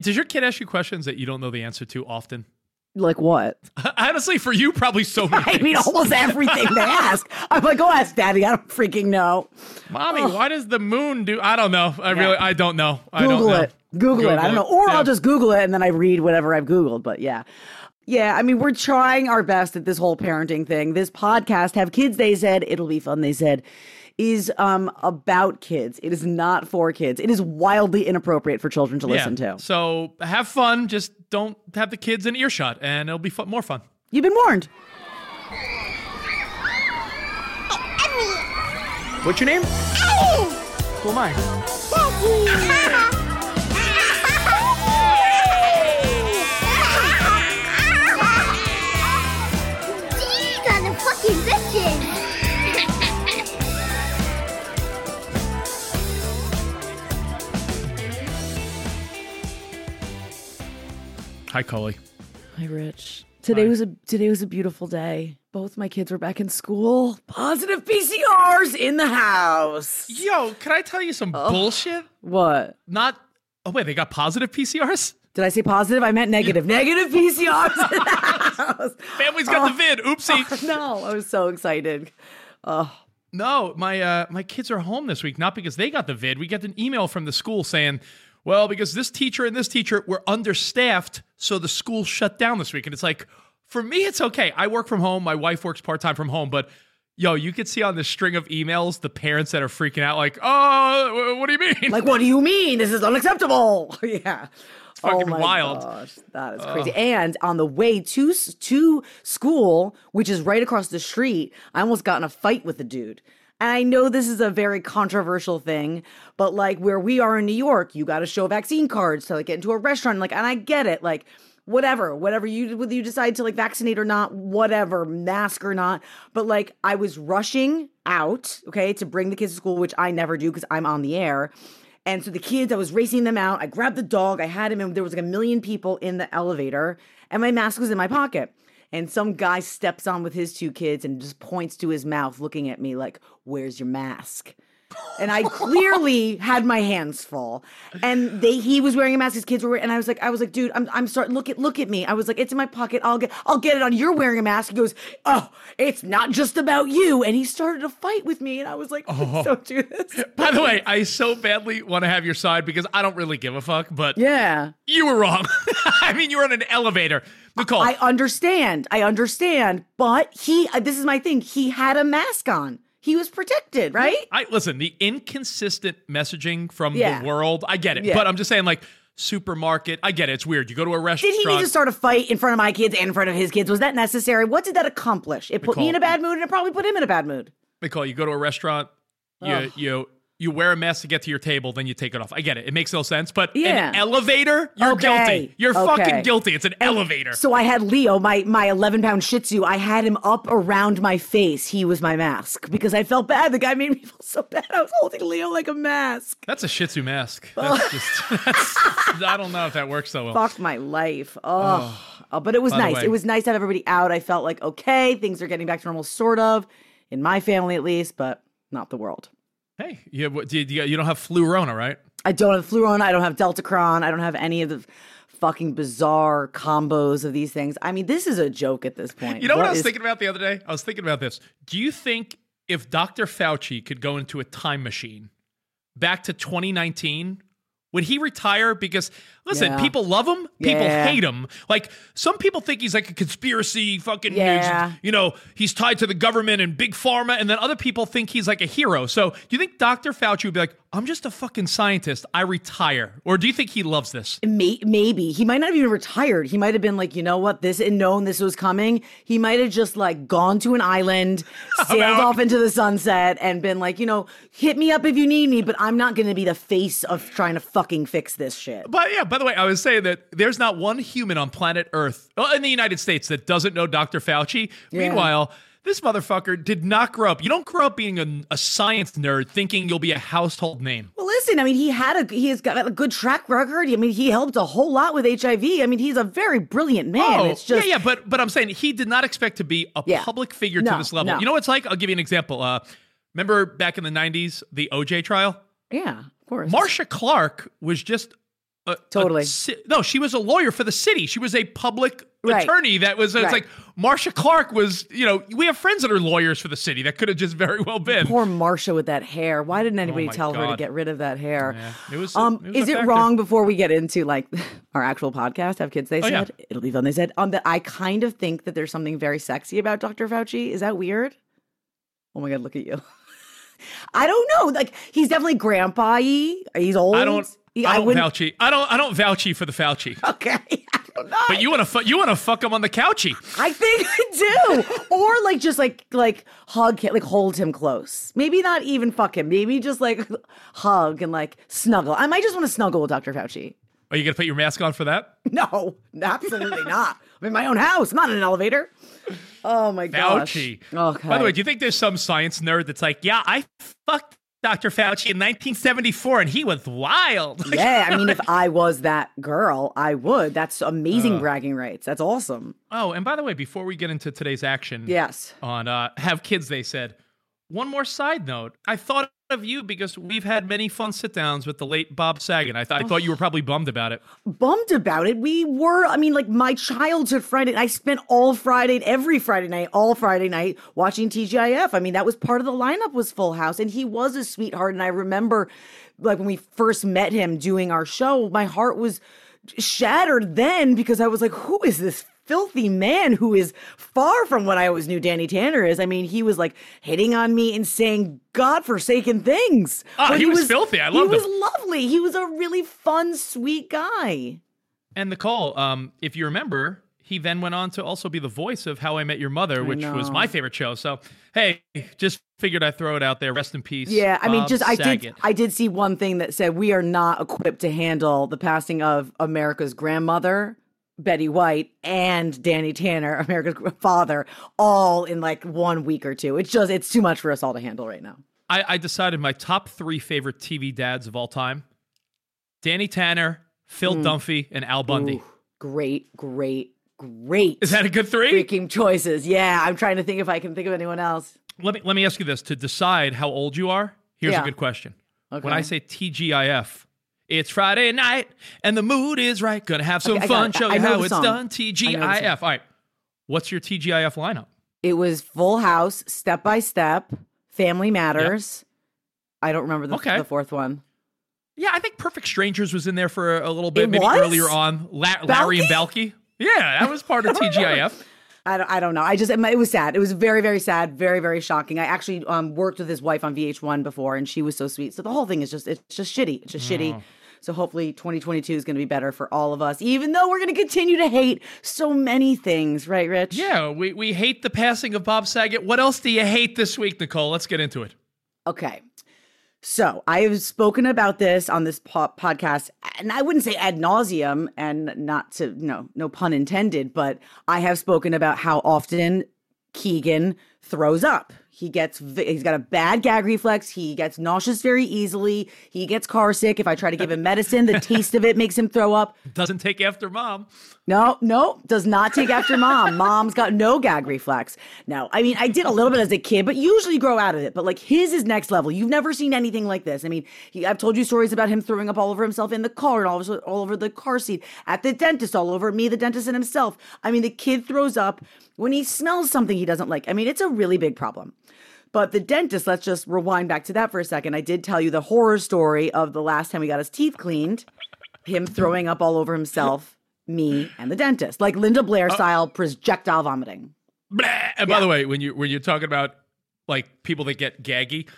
Does your kid ask you questions that you don't know the answer to often? Like what? Honestly, for you, probably so many. I mean, almost everything they ask. I'm like, go ask daddy. I don't freaking know. Mommy, why does the moon do? I don't know. I really, I don't know. I Google don't know. it. Google, it. I don't know. Or Yeah. I'll just Google it and then I read whatever I've Googled. But yeah. Yeah, I mean, we're trying our best at this whole parenting thing. This podcast, Have Kids, they said, it'll be fun, they said, is um about kids. It is not for kids. It is wildly inappropriate for children to listen to. So have fun. Just don't have the kids in earshot, and it'll be fun, more fun. You've been warned. What's your name? Who am I? Hi, Coley. Hi, Rich. Today was a today was a beautiful day. Both my kids were back in school. Positive PCRs in the house. Yo, can I tell you some bullshit? What? Not. Oh wait, they got positive PCRs. Did I say positive? I meant negative. Negative PCRs in the house. Family's got the vid. Oopsie. No, I was so excited. Oh. No, my uh, my kids are home this week, not because they got the vid. We get an email from the school saying, "Well, because this teacher and this teacher were understaffed, so the school shut down this week." And it's like, for me, it's okay. I work from home. My wife works part time from home, but yo, you could see on this string of emails the parents that are freaking out, like, "Oh, what do you mean?" Like, what do you mean? This is unacceptable. yeah. It's fucking oh wild. Gosh, that is crazy. And on the way to to school, which is right across the street, I almost got in a fight with a dude. And I know this is a very controversial thing, but like where we are in New York, you got to show vaccine cards to like get into a restaurant. Like, and I get it. Like, whatever, whatever you whether you decide to like vaccinate or not, whatever, mask or not. But like, I was rushing out, okay, to bring the kids to school, which I never do because I'm on the air. And so the kids, I was racing them out. I grabbed the dog, I had him, and there was like a million people in the elevator, and my mask was in my pocket. And some guy steps on with his two kids and just points to his mouth, looking at me like, Where's your mask? And I clearly had my hands full. And they he was wearing a mask, his kids were wearing, and I was like, I was like, dude, I'm I'm sorry, look at look at me. I was like, it's in my pocket. I'll get I'll get it on. You're wearing a mask. He goes, Oh, it's not just about you. And he started a fight with me. And I was like, please uh-huh. don't do this. By the way, I so badly want to have your side because I don't really give a fuck, but Yeah. you were wrong. I mean, you were in an elevator. Nicole, I understand. I understand. But he, this is my thing. He had a mask on. He was protected, right? I listen, the inconsistent messaging from Yeah. the world, I get it. Yeah. But I'm just saying, like, supermarket, I get it. It's weird. You go to a restaurant. Did he need to start a fight in front of my kids and in front of his kids? Was that necessary? What did that accomplish? It put me in a bad mood and it probably put him in a bad mood. Nicole, you go to a restaurant, you Ugh. you you wear a mask to get to your table, then you take it off. I get it. It makes no sense. But Yeah. an elevator, you're Okay. guilty. You're Okay. fucking guilty. It's an elevator. So I had Leo, my my 11 pound Shih Tzu. I had him up around my face. He was my mask because I felt bad. The guy made me feel so bad. I was holding Leo like a mask. That's a Shih Tzu mask. That's just. That's, I don't know if that works so well. Fuck my life. Oh. Oh, but it was By nice. It was nice to have everybody out. I felt like okay, things are getting back to normal, sort of, in my family at least, but not the world. Hey, you, what, you, you don't have Flurona, right? I don't have Flurona. I don't have Deltacron. I don't have any of the fucking bizarre combos of these things. I mean, this is a joke at this point. You know what, I was is- thinking about the other day? I was thinking about this. Do you think if Dr. Fauci could go into a time machine back to 2019, Would he retire? Because listen, Yeah. people love him, people Yeah. hate him. Like some people think he's like a conspiracy fucking, Yeah. you know, he's tied to the government and big pharma, and then other people think he's like a hero. So do you think Dr. Fauci would be like, I'm just a fucking scientist, I retire, or do you think he loves this? Maybe he might not have even retired. He might have been like, you know what, this and known this was coming. He might have just like gone to an island, sailed off into the sunset, and been like, you know, hit me up if you need me, but I'm not going to be the face of trying to fucking fix this shit. But yeah, by the way, I was saying that there's not one human on planet Earth, well, in the United States, that doesn't know Dr. Fauci. Yeah. Meanwhile, this motherfucker did not grow up. You don't grow up being a, a science nerd thinking you'll be a household name. Well, listen, I mean, he had a he has got a good track record. I mean, he helped a whole lot with HIV. I mean, he's a very brilliant man. it's just Oh, yeah, yeah, but but I'm saying he did not expect to be a Yeah. public figure No, to this level. no. You know what it's like? I'll give you an example. Uh, remember back in the '90s, the OJ trial? Yeah, of course. Marcia Clark was just a, a Totally. ci- no, she was a lawyer for the city. She was a public Right. attorney. That was it's Right. like Marcia Clark was. You know, we have friends that are lawyers for the city. That could have just very well been. Poor Marcia with that hair. Why didn't anybody Oh tell her to get rid of that hair? Yeah, it was- um, it was is it wrong before we get into like our actual podcast? Have kids? They Oh, yeah. said it'll be fun. They said um that I kind of think that there's something very sexy about Dr. Fauci. Is that weird? Oh my god, look at you. I don't know. Like he's definitely grandpa-y. He's old. I don't. He- I don't vouchy. I don't. I don't vouchy for the Fauci. Okay, I don't know. But you want to. Fu- you want to fuck him on the couchy. I think I do. or like just like like hug him, like hold him close. Maybe not even fuck him. Maybe just like hug and like snuggle. I might just want to snuggle with Dr. Fauci. Are you gonna put your mask on for that? No, absolutely not. I'm in my own house, not in an elevator. Oh my gosh. Fauci. Okay. By the way, do you think there's some science nerd that's like, yeah, I fucked Dr. Fauci in 1974 and he was wild? Like, yeah, I mean, if I was that girl, I would. That's amazing bragging rights. That's awesome. Oh, and by the way, before we get into today's action Yes. on uh, Have Kids, they said, one more side note. I thought of you because we've had many fun sit downs with the late Bob Saget. I, th- I oh. thought you were probably bummed about it. bummed about it. We were, I mean, like my childhood Friday. I spent all Friday, every Friday night, all Friday night watching TGIF. I mean, that was part of the lineup was Full House, and he was a sweetheart. And I remember, like when we first met him doing our show, my heart was shattered then because I was like, who is this? Filthy man who is far from what I always knew Danny Tanner is. I mean, he was like hitting on me and saying godforsaken things. Oh, But he was filthy. I loved He was him. lovely. He was a really fun, sweet guy. And Nicole, um, if you remember, he then went on to also be the voice of How I Met Your Mother, which was my favorite show. So, hey, just figured I'd throw it out there. Rest in peace. Yeah, I mean, Bob just I Saget. did I did see one thing that said we are not equipped to handle the passing of America's grandmother, Betty White, and Danny Tanner, America's father, all in like one week or two. It's just it's too much for us all to handle right now. I, I decided my top three favorite TV dads of all time Danny Tanner, Phil mm. Dunphy, and Al Bundy. Ooh, great, great, great. Is that a good three? freaking choices? Yeah, I'm trying to think if I can think of anyone else. Let me let me ask you this: to decide how old you are, here's Yeah. a good question. When I say TGIF, it's Friday night and the mood is right. Gonna have some Okay, fun. it. Show you how it's song. done. I know the TGIF. All right. What's your TGIF lineup? It was Full House, Step by Step, Family Matters. I don't remember the, Okay. the fourth one. Yeah, I think Perfect Strangers was in there for a little bit, It maybe was? earlier on. La- Larry and Balki. Yeah, that was part of TGIF. I don't, I don't know. I just it was sad. It was very very sad, very very shocking. I actually um worked with his wife on VH1 before, and she was so sweet. So the whole thing is just it's just shitty. It's just shitty. So hopefully 2022 is going to be better for all of us, even though we're going to continue to hate so many things, right, Rich? Yeah, we, we hate the passing of Bob Saget. What else do you hate this week, Nicole? Let's get into it. Okay. So I have spoken about this on this po- podcast, and I wouldn't say ad nauseum, and not to no no pun intended, but I have spoken about how often Keegan throws up. He gets he's got a bad gag reflex. He gets nauseous very easily. He gets car sick. If I try to give him medicine, the taste of it makes him throw up. Doesn't take after mom. No, no, does not take after mom. Mom's got no gag reflex. No, I mean, I did a little bit as a kid, but usually grow out of it. But like his is next level. You've never seen anything like this. I mean, he, I've told you stories about him throwing up all over himself in the car and all over, all over the car seat, at the dentist, all over me, the dentist, and himself. I mean, the kid throws up when he smells something he doesn't like. I mean, it's a really big problem. But the dentist, let's just rewind back to that for a second. I did tell you the horror story of the last time we got his teeth cleaned, him throwing up all over himself, me, and the dentist, like Linda Blair uh, style projectile vomiting. Blah. And by the way, when you when you're talking about like people that get gaggy,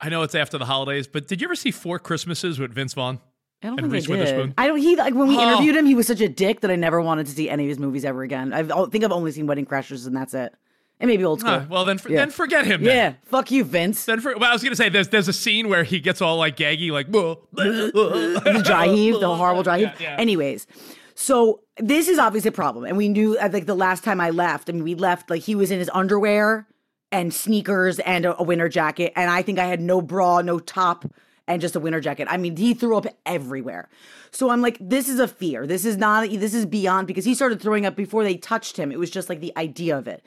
I know it's after the holidays, but did you ever see Four Christmases with Vince Vaughn? I don't And think Reese I did. Witherspoon? I don't. He like when we Oh. interviewed him, he was such a dick that I never wanted to see any of his movies ever again. I've, I think I've only seen Wedding Crashers, and that's it. And maybe Old School. Huh, well, then for, Yeah. then forget him. then. yeah, fuck you, Vince. Then for, well, I was gonna say there's there's a scene where he gets all like gaggy, like the dry heave, the horrible dry heave. Yeah, yeah. Anyways, so this is obviously a problem, and we knew. Uh, like the last time I left, I mean, we left like he was in his underwear and sneakers and a, a winter jacket, and I think I had no bra, no top, and just a winter jacket. I mean, he threw up everywhere. So I'm like, this is a fear. This is not. This is beyond because he started throwing up before they touched him. It was just like the idea of it.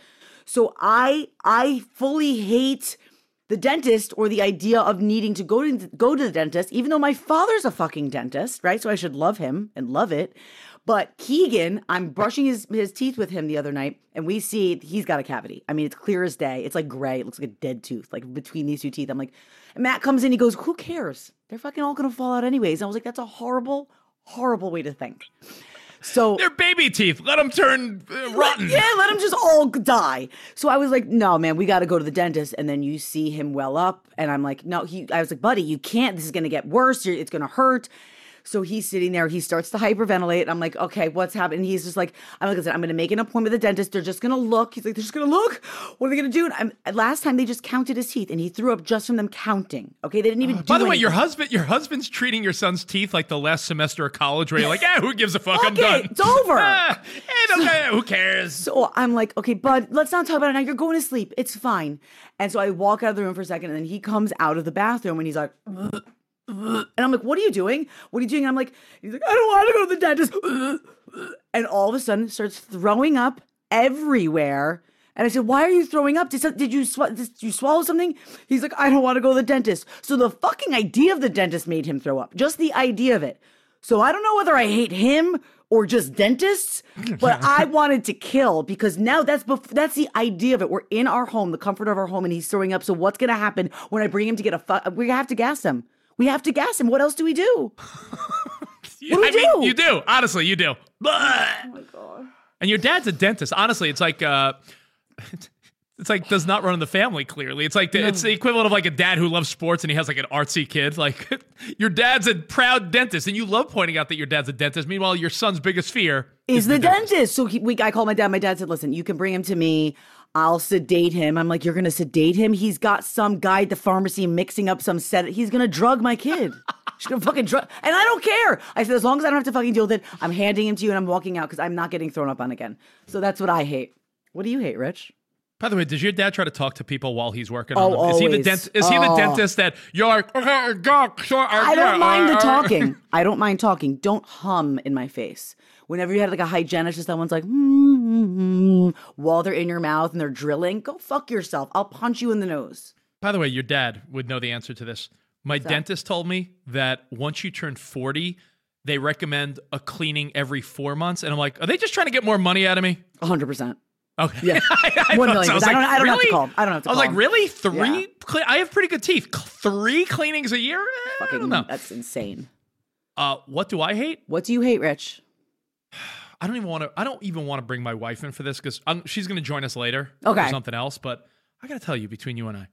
So I I fully hate the dentist or the idea of needing to go to go to the dentist, even though my father's a fucking dentist, right? So I should love him and love it. But Keegan, I'm brushing his his teeth with him the other night, and we see he's got a cavity. I mean, it's clear as day. It's like gray. It looks like a dead tooth, like between these two teeth. I'm like, Matt comes in, he goes, "Who cares? They're fucking all gonna fall out anyways." And I was like, "That's a horrible, horrible way to think." So They're baby teeth. Let them turn uh, rotten. yeah, let them just all die. So I was like, no, man, we got to go to the dentist. And then you see him well up, and I'm like, no, he. I was like, buddy, you can't. This is gonna get worse. You're, it's gonna hurt. So he's sitting there. He starts to hyperventilate. I'm like, okay, what's happening? He's just like, I'm like, listen, I'm gonna make an appointment with the dentist. They're just gonna look. He's like, they're just gonna look. What are they gonna do? And I'm, last time they just counted his teeth, and he threw up just from them counting. Okay, they didn't even. do By the way, your husband your husband's treating your son's teeth like the last semester of college, where you're like, yeah, who gives a fuck? I'm Fuck done. it's over. Ah, hey, okay, who cares? So I'm like, okay, bud, let's not talk about it now. You're going to sleep. It's fine. And so I walk out of the room for a second, and then he comes out of the bathroom and he's like, "Ugh, ugh." And I'm like, what are you doing? What are you doing? And I'm like, he's like, I don't want to go to the dentist. Ugh, ugh." And all of a sudden starts throwing up everywhere. And I said, why are you throwing up? Did, did you sw- did you swallow something? He's like, I don't want to go to the dentist. So the fucking idea of the dentist made him throw up. Just the idea of it. So I don't know whether I hate him or just dentists, but I wanted to kill because now that's bef- that's the idea of it. We're in our home, the comfort of our home, and he's throwing up. So what's gonna happen when I bring him to get a fu- We have to gas him. We have to gas him. What else do we do? You- do we I mean, do? you do. Honestly, you do. Oh my god. And your dad's a dentist. Honestly, it's like uh it's like does not run in the family clearly. It's like the, it's the equivalent of like a dad who loves sports and he has like an artsy kid. Like your dad's a proud dentist and you love pointing out that your dad's a dentist. Meanwhile, your son's biggest fear Is the dentist? So he, we, I called my dad. My dad said, "Listen, you can bring him to me. I'll sedate him." I'm like, "You're gonna sedate him? He's got some guy at the pharmacy mixing up some set. He's gonna drug my kid." She's gonna fucking drug, and I don't care. I said, as long as I don't have to fucking deal with it, I'm handing him to you and I'm walking out because I'm not getting thrown up on again. So that's what I hate. What do you hate, Rich? By the way, does your dad try to talk to people while he's working Oh, on them? Is he the always. dent- Is he the Oh. dentist that you're like? "Okay, doc, so, I don't mind the uh." talking. I don't mind talking. Don't hum in my face. Whenever you had like a hygienist, someone's like, mm-hmm, while they're in your mouth and they're drilling, go fuck yourself. I'll punch you in the nose. By the way, your dad would know the answer to this. My dentist told me that once you turn 40, they recommend a cleaning every four months. And I'm like, are they just trying to get more money out of me? 100%. Okay. Yeah. I, I million, so. I was I don't- I don't have to really? call 'em. I don't have to I was like, 'em. really? Three? Yeah. Cle- I have pretty good teeth. Three cleanings a year? Eh, I don't know. That's insane. Uh, what do I hate? What do you hate, Rich? I don't even want to. I don't even want to bring my wife in for this because she's going to join us later Okay. for something else. But I got to tell you, between you and I,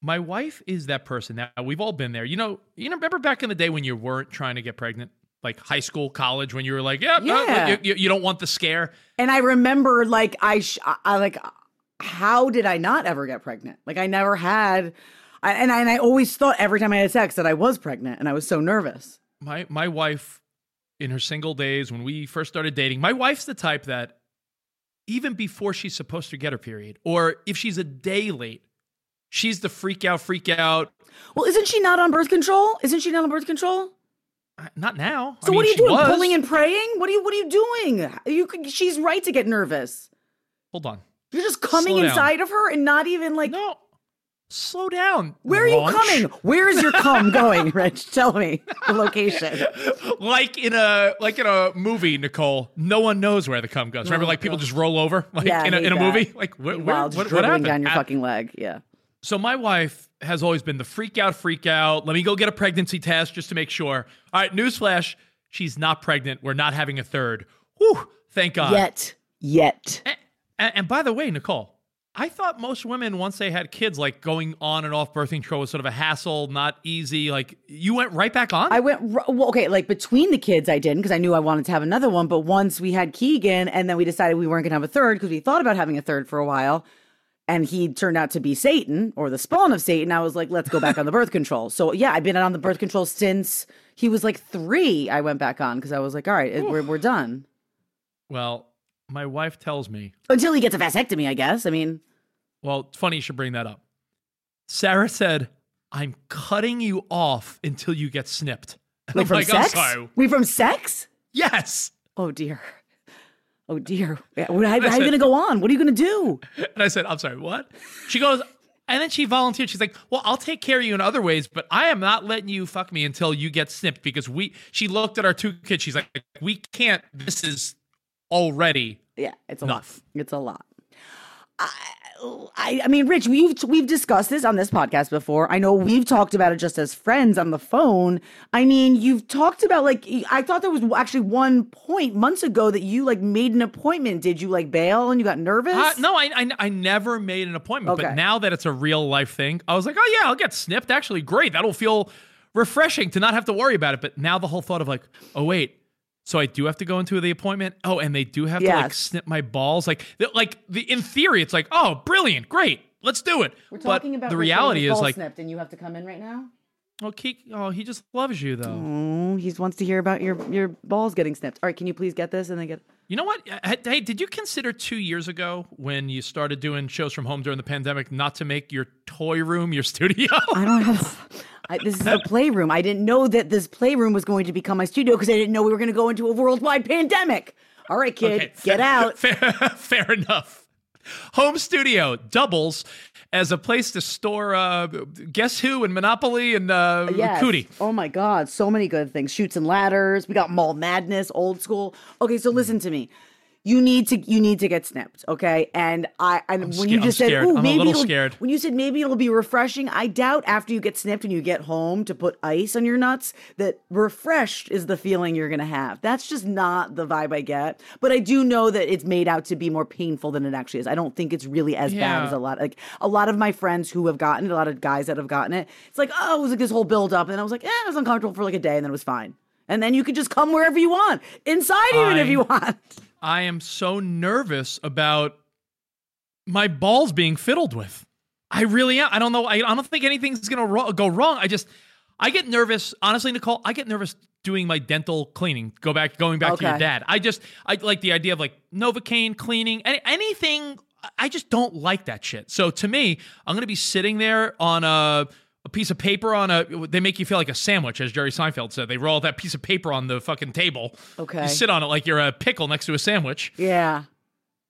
my wife is that person. that we've all been there. You know, you know, remember back in the day when you weren't trying to get pregnant, like high school, college, when you were like, yeah, uh, no, Yeah. you, you, you don't want the scare. And I remember, like, I, sh- I- I like, how did I not ever get pregnant? Like, I never had, I, and I, and I always thought every time I had sex that I was pregnant, and I was so nervous. My my wife, in her single days when we first started dating, my wife's the type that even before she's supposed to get her period, or if she's a day late, she's the freak out, freak out. Well, isn't she not on birth control? Isn't she not on birth control? Uh, Not now. I So mean, what are you doing? was. Pulling and praying? What are you What are you doing? You could, she's right to get nervous. Hold on. You're just coming Slow down. inside of her and not even like. No. Slow down. Where are you coming? Where is your cum going, Rich? Tell me the location. Like in a like in a movie, Nicole. No one knows where the cum goes. Remember, like people just roll over, like Yeah, in a, in a movie. Like wh- where, Wow, what, just what happened? down your Ah, fucking leg. Yeah. So my wife has always been the freak out, freak out. Let me go get a pregnancy test just to make sure. All right, newsflash: she's not pregnant. We're not having a third. Whew, thank God. Yet, yet. And, and by the way, Nicole, I thought most women, once they had kids, like going on and off birth control was sort of a hassle, not easy. Like you went right back on. I went well, okay, like between the kids, I didn't because I knew I wanted to have another one. But once we had Keegan, and then we decided we weren't going to have a third because we thought about having a third for a while, and he turned out to be Satan or the spawn of Satan. I was like, let's go back on the birth control. So yeah, I've been on the birth control since he was like three. I went back on because I was like, all right, it, we're we're done well, my wife tells me. until he gets a vasectomy. I guess. I mean, Well, it's funny you should bring that up. Sarah said, "I'm cutting you off until you get snipped." And like I'm from like, sex. We from sex? Yes. Oh dear. Oh dear. How, how are you going to go on? What are you going to do? And I said, I'm sorry, what? She goes, and then she volunteered. She's like, Well, I'll take care of you in other ways, but I am not letting you fuck me until you get snipped because we, she looked at our two kids. She's like, We can't, this is already. Yeah, it's a Enough. lot. It's a lot. I, I, I mean, Rich, we've we've discussed this on this podcast before. I know we've talked about it just as friends on the phone. I mean, you've talked about like I thought there was actually one point months ago that you like made an appointment. Did you like bail and you got nervous? Uh, no, I, I, I never made an appointment, Okay. but now that it's a real life thing, I was like, Oh, yeah, I'll get snipped. Actually, great. That'll feel refreshing to not have to worry about it. But now the whole thought of like, Oh, wait. So I do have to go into the appointment. Oh, and they do have to like snip my balls. Like, like the in theory, it's like, oh, brilliant, great, let's do it. We're but talking about the reality is balls like, snipped, and you have to come in right now. oh, Keek, oh, he just loves you though. Oh, he wants to hear about your your balls getting snipped. All right, can you please get this and then get? You know what? Uh, Hey, did you consider two years ago when you started doing shows from home during the pandemic not to make your toy room your studio? I don't have. I, this is a playroom. I didn't know that this playroom was going to become my studio because I didn't know we were going to go into a worldwide pandemic. All right, kid, Okay, get out. Fair, fair enough. Home studio doubles as a place to store uh, Guess Who and Monopoly and uh, Yes. Cootie. Oh my God, so many good things. Chutes and ladders. We got Mall Madness, old school. Okay, so listen to me. You need to you need to get snipped, okay? And I and when sca- you I'm just said, "Ooh, I'm a maybe little it'll-" scared. when you said maybe it'll be refreshing, I doubt after you get snipped and you get home to put ice on your nuts that refreshed is the feeling you're gonna have. That's just not the vibe I get. But I do know that it's made out to be more painful than it actually is. I don't think it's really as bad as a lot. Like a lot of my friends who have gotten it, a lot of guys that have gotten it, it's like, oh, it was like this whole build up, and I was like, eh, I was uncomfortable for like a day, and then it was fine. And then you could just come wherever you want, inside even if you want. I am so nervous about my balls being fiddled with. I really am. I don't know. I, I don't think anything's gonna ro- go wrong. I just, I get nervous. Honestly, Nicole, I get nervous doing my dental cleaning. Go back, going back to your dad. I just, I like the idea of like Novocaine cleaning, any, anything. I just don't like that shit. So to me, I'm gonna be sitting there on a. A piece of paper on a. They make you feel like a sandwich, as Jerry Seinfeld said. They roll that piece of paper on the fucking table. Okay. You sit on it like you're a pickle next to a sandwich. Yeah.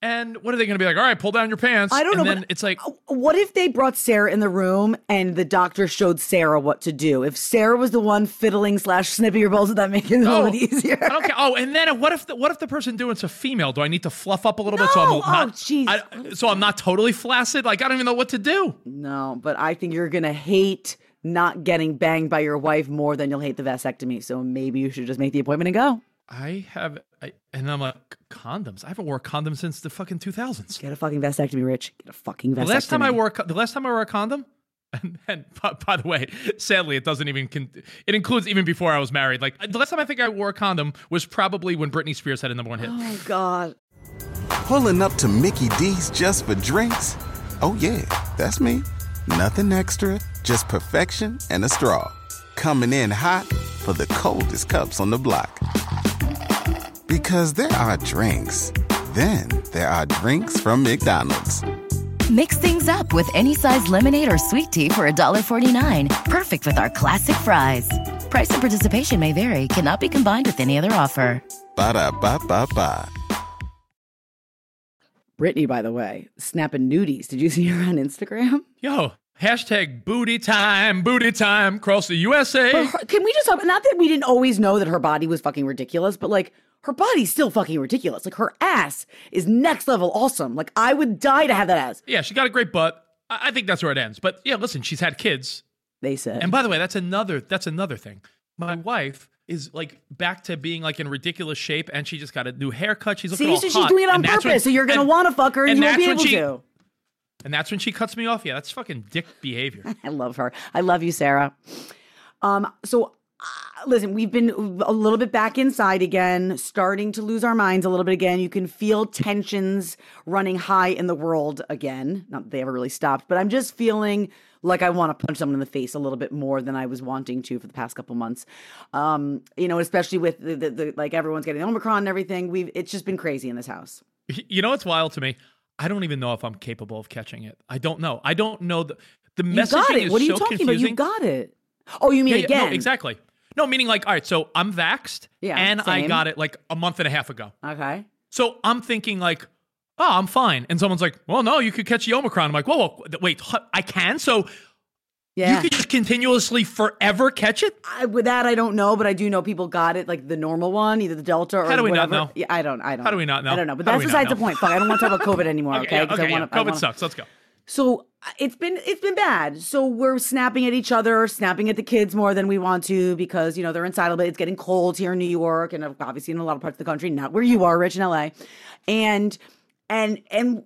And what are they going to be like? All right, pull down your pants. I don't and know, Then it's like, uh, What if they brought Sarah in the room and the doctor showed Sarah what to do? If Sarah was the one fiddling slash snipping your balls, would that make it a little oh, bit easier? Okay. Oh, and then what if the, what if the person doing it's a female? Do I need to fluff up a little bit so I'm not? Oh, jeez. I- so I'm not totally flaccid. Like I don't even know what to do. No, but I think you're gonna hate not getting banged by your wife more than you'll hate the vasectomy. So maybe you should just make the appointment and go. I have, I, and I'm like condoms. I haven't wore condoms since the fucking 2000s. Get a fucking vasectomy, Rich. Get a fucking vasectomy. The last time I wore a the last time I wore a condom, and, and by, by the way, sadly, it doesn't even con- it includes even before I was married. Like the last time I think I wore a condom was probably when Britney Spears had a number one hit. Oh God. Pulling up to Mickey D's just for drinks? Oh, yeah, that's me. Nothing extra, just perfection and a straw. Coming in hot for the coldest cups on the block. Because there are drinks, then there are drinks from McDonald's. Mix things up with any size lemonade or sweet tea for $1.49. Perfect with our classic fries. Price and participation may vary, cannot be combined with any other offer. Ba da ba ba ba. Britney, by the way, snapping nudies. Did you see her on Instagram? Yo, hashtag booty time, booty time across the USA. Her- can we just talk? Not that we didn't always know that her body was fucking ridiculous, but like her body's still fucking ridiculous. Like her ass is next level awesome. Like I would die to have that ass. Yeah, she got a great butt. I I think that's where it ends. But yeah, listen, she's had kids. They said. And by the way, that's another that's another thing. My wife is like back to being like in ridiculous shape, and she just got a new haircut. She's looking See, all so she's hot, doing it on purpose. when- so you're gonna want to fuck her, and, and you won't be able she- to. And that's when she cuts me off. Yeah, that's fucking dick behavior. I love her. I love you, Sarah. Um, so uh, listen, we've been a little bit back inside again, starting to lose our minds a little bit again. You can feel tensions running high in the world again. Not that they ever really stopped, but I'm just feeling like I want to punch someone in the face a little bit more than I was wanting to for the past couple months. Um, you know, especially with the, the, the like everyone's getting Omicron and everything. We've it's just been crazy in this house. You know what's wild to me? I don't even know if I'm capable of catching it. I don't know. I don't know the the You got it. What are you so talking confusing. about? You got it. Oh, you mean Yeah, yeah, again? No, exactly. No, meaning like, all right, so I'm vaxxed, Yeah, and I got it like a month and a half ago. Okay. So I'm thinking like, oh, I'm fine. And someone's like, well, no, you could catch the Omicron. I'm like, whoa, whoa wait, I can? So Yeah. you could just continuously forever catch it? I, with that, I don't know, but I do know people got it, like the normal one, either the Delta or How do we not whatever. know? Yeah, I don't. I don't. How do we not know? I don't know, but How that's besides the point. Fuck, I don't want to talk about COVID anymore. Okay, yeah, 'Cause okay, I wanna, yeah. I COVID wanna- sucks. Let's go. So uh, it's been it's been bad. So we're snapping at each other, snapping at the kids more than we want to because you know they're inside a bit. It's getting cold here in New York and obviously in a lot of parts of the country, not where you are, Rich in LA, and. And and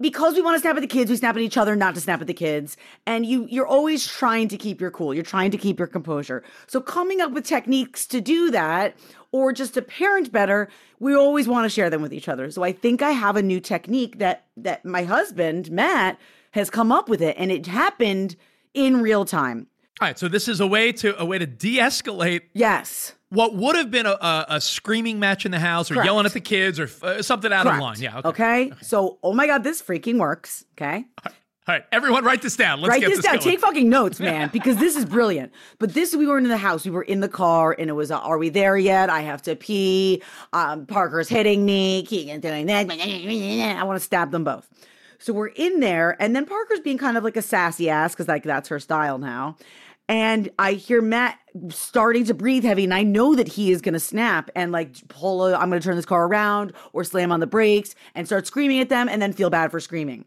because we want to snap at the kids, we snap at each other, not to snap at the kids. And you you're always trying to keep your cool. You're trying to keep your composure. So coming up with techniques to do that, or just to parent better, we always want to share them with each other. So I think I have a new technique that that my husband Matt has come up with it, and it happened in real time. All right, so this is a way to a way to de-escalate Yes. what would have been a, a, a screaming match in the house or Correct. yelling at the kids or uh, something out of line. Yeah, okay. Okay. So, oh my God, this freaking works. Okay. All right, everyone write this down. Let's Write get this down. going. Take fucking notes, man, because this is brilliant. But this, we were in the house. We were in the car, and it was, uh, "Are we there yet? I have to pee. Um, Parker's hitting me. Keegan's doing that. I want to stab them both." So we're in there, and then Parker's being kind of like a sassy ass because like that's her style now. And I hear Matt starting to breathe heavy, and I know that he is going to snap and like pull. I'm going to turn this car around or slam on the brakes and start screaming at them, and then feel bad for screaming.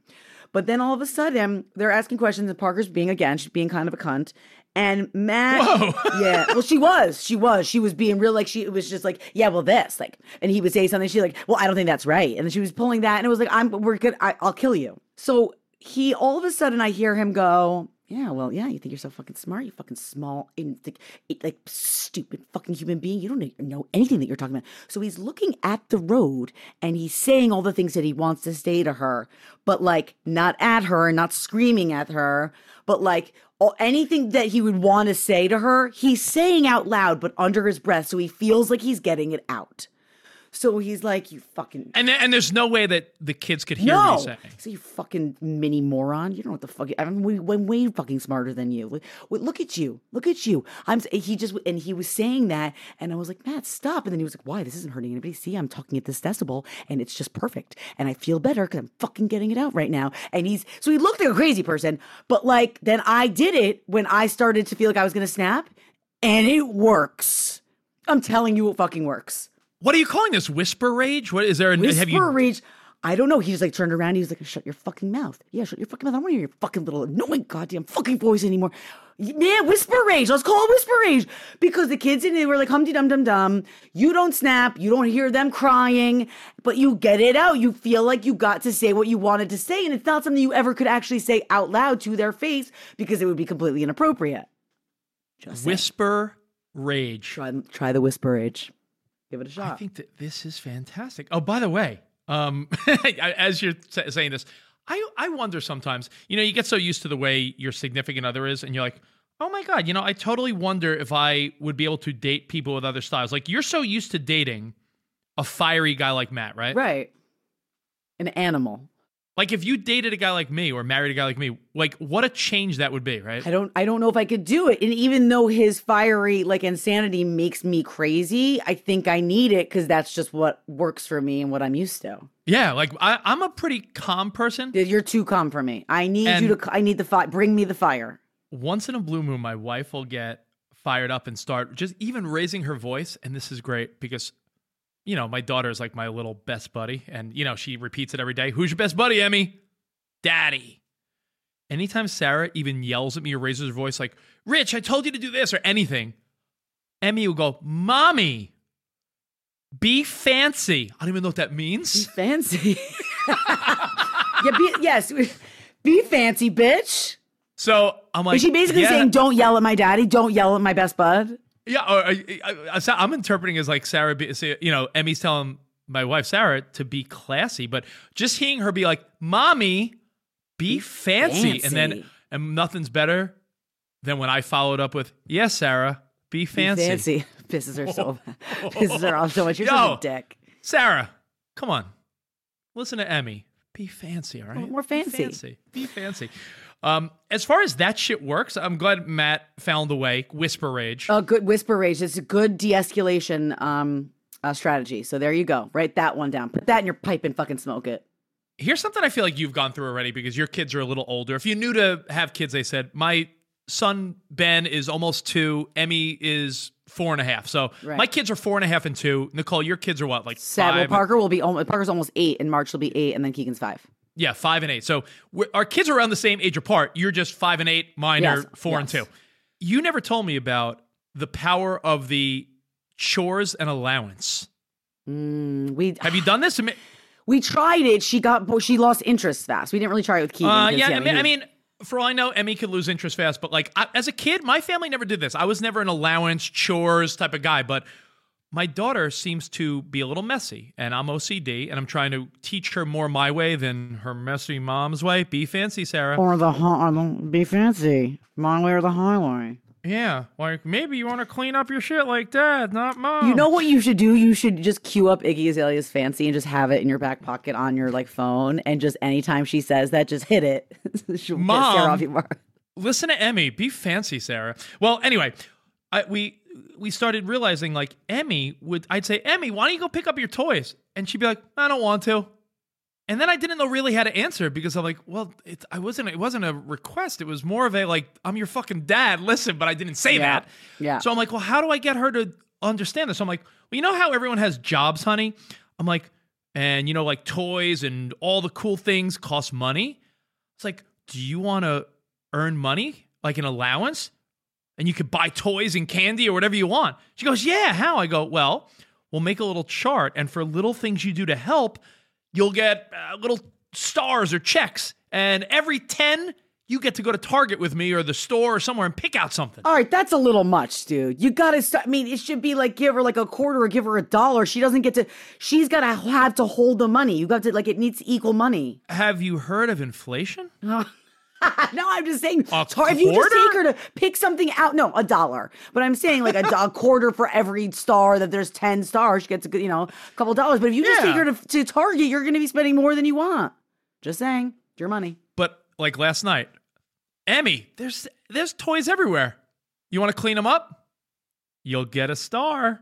But then all of a sudden, they're asking questions, and Parker's being again, she's being kind of a cunt. And Matt, yeah, well, she was, she was, she was being real, like she it was just like, yeah, well, this, like, and he would say something, she's like, well, I don't think that's right, and then she was pulling that, and it was like, I'm, we're good, I, I'll kill you. So he, all of a sudden, I hear him go, yeah, well, yeah, you think you're so fucking smart, you fucking small, in, like, stupid fucking human being. You don't know- anything that you're talking about. So he's looking at the road and he's saying all the things that he wants to say to her, but like not at her, and not screaming at her, but like all, anything that he would want to say to her, he's saying out loud, but under his breath, so he feels like he's getting it out. So he's like, "You fucking And and there's no way that the kids could hear what no. he's saying. So you fucking mini moron. You don't know what the fuck. I mean, we, we're way fucking smarter than you. Look, look at you. Look at you. I'm. He just and he was saying that, and I was like, Matt, stop. And then he was like, Why? This isn't hurting anybody. See, I'm talking at this decibel, and it's just perfect. And I feel better because I'm fucking getting it out right now. And he's so he looked like a crazy person, but like then I did it when I started to feel like I was gonna snap, and it works. I'm telling you, it fucking works. What are you calling this? Whisper rage? What is there? A, Whisper have you? rage. I don't know. He just like turned around. He was like, "Shut your fucking mouth." Yeah, shut your fucking mouth. I don't want to hear your fucking little annoying goddamn fucking voice anymore. Yeah, whisper rage. Let's call it whisper rage because the kids in there were like humpty dum dum dum. You don't snap. You don't hear them crying, but you get it out. You feel like you got to say what you wanted to say, and it's not something you ever could actually say out loud to their face because it would be completely inappropriate. Just saying. Whisper rage. try try the whisper rage. Give it a shot. I think that this is fantastic. Oh, by the way, um, as you're sa- saying this, I I wonder sometimes. You know, you get so used to the way your significant other is, and you're like, oh my god, you know, I totally wonder if I would be able to date people with other styles. Like you're so used to dating a fiery guy like Matt, right? right. An animal. Like if you dated a guy like me or married a guy like me, like what a change that would be, right? I don't I don't know if I could do it. And even though his fiery like insanity makes me crazy, I think I need it because that's just what works for me and what I'm used to. Yeah, like I, I'm a pretty calm person. You're too calm for me. I need you to I need the fire. Bring me the fire. once in a blue moon, my wife will get fired up and start just even raising her voice. And this is great because, you know, my daughter is like my little best buddy. And, you know, she repeats it every day. Who's your best buddy, Emmy? Daddy. anytime Sarah even yells at me or raises her voice, like, Rich, I told you to do this or anything, Emmy will go, Mommy, be fancy. I don't even know what that Be means. fancy. yeah, be, yes. Be fancy, bitch. So I'm like, Is she basically yeah, saying, "Don't yell at my daddy. Don't yell at my best bud"? Yeah, or, uh, I, I, I, I'm interpreting as like Sarah, be, you know, Emmy's telling my wife Sarah to be classy, but just hearing her be like, "Mommy, be, fancy. and then and nothing's better than when I followed up with, "Yes, Sarah, be Be fancy." fancy. Pisses her so oh. pisses her off so much. You're Yo. such a dick. Sarah, come on, listen to Emmy. Be fancy, all right? more Be fancy. fancy. Be fancy. Um, as far as that shit works, I'm glad Matt found a way. Whisper rage. A good whisper rage. It's a good de-escalation um, uh, strategy. So there you go. Write that one down. Put that in your pipe and fucking smoke it. Here's something I feel like you've gone through already because your kids are a little older. If you're new to have kids, they said my son Ben is almost two. Emmy is four and a half. So Right. my kids are four and a half and two. Nicole, your kids are what, like Sad. Well. Parker will be almost, Parker's almost eight, and March will be eight, and then Keegan's five. Yeah, five and eight. So our kids are around the same age apart. You're just five and eight. Mine Yes, are four and two. You never told me about the power of the chores and allowance. Mm, we Have you done this? We tried it. She got she lost interest fast. We didn't really try it with Keegan. Uh, 'cause, yeah, I mean, I mean, for all I know, Emmy could lose interest fast, but like I, as a kid, my family never did this. I was never an allowance, chores type of guy, but my daughter seems to be a little messy, and I'm OCD, and I'm trying to teach her more my way than her messy mom's way. Be fancy, Sarah. or the hi- don't be fancy, my way or the highway. yeah, like maybe you want to clean up your shit like dad, not mom. You know what you should do? You should just queue up Iggy Azalea's fancy and just have it in your back pocket on your like phone, and just anytime she says that, just hit it. She'll get Mom. Sarah off you listen to Emmy. Be fancy, Sarah. Well, anyway, I, we we started realizing like Emmy would. I'd say, Emmy, why don't you go pick up your toys? And she'd be like, I don't want to. And then I didn't know really how to answer because I'm like, well, it, I wasn't. It wasn't a request. It was more of a like, I'm your fucking dad. Listen, but I didn't say Yeah. that. Yeah. So I'm like, well, how do I get her to understand this? So I'm like, well, you know how everyone has jobs, honey. I'm like, and you know, like toys and all the cool things cost money. It's like, do you want to earn money, like an allowance? And you could buy toys and candy or whatever you want. She goes, Yeah, how? I go, Well, we'll make a little chart. And for little things you do to help, you'll get uh, little stars or checks. And every 10, you get to go to Target with me or the store or somewhere and pick out something. All right, that's a little much, dude. You gotta start. I mean, it should be like give her like a quarter or give her a dollar. She doesn't get to. She's gotta have to hold the money. You got to like it needs equal money. Have you heard of inflation? no, I'm just saying. A hard. If you just take her to pick something out, no, a dollar. But I'm saying like a, a quarter for every star that there's ten stars. She gets a you know, a couple dollars. But if you just Yeah. take her to, to Target, you're going to be spending more than you want. Just saying, it's your money. But like last night, Emmy, there's there's toys everywhere. You want to clean them up? You'll get a star.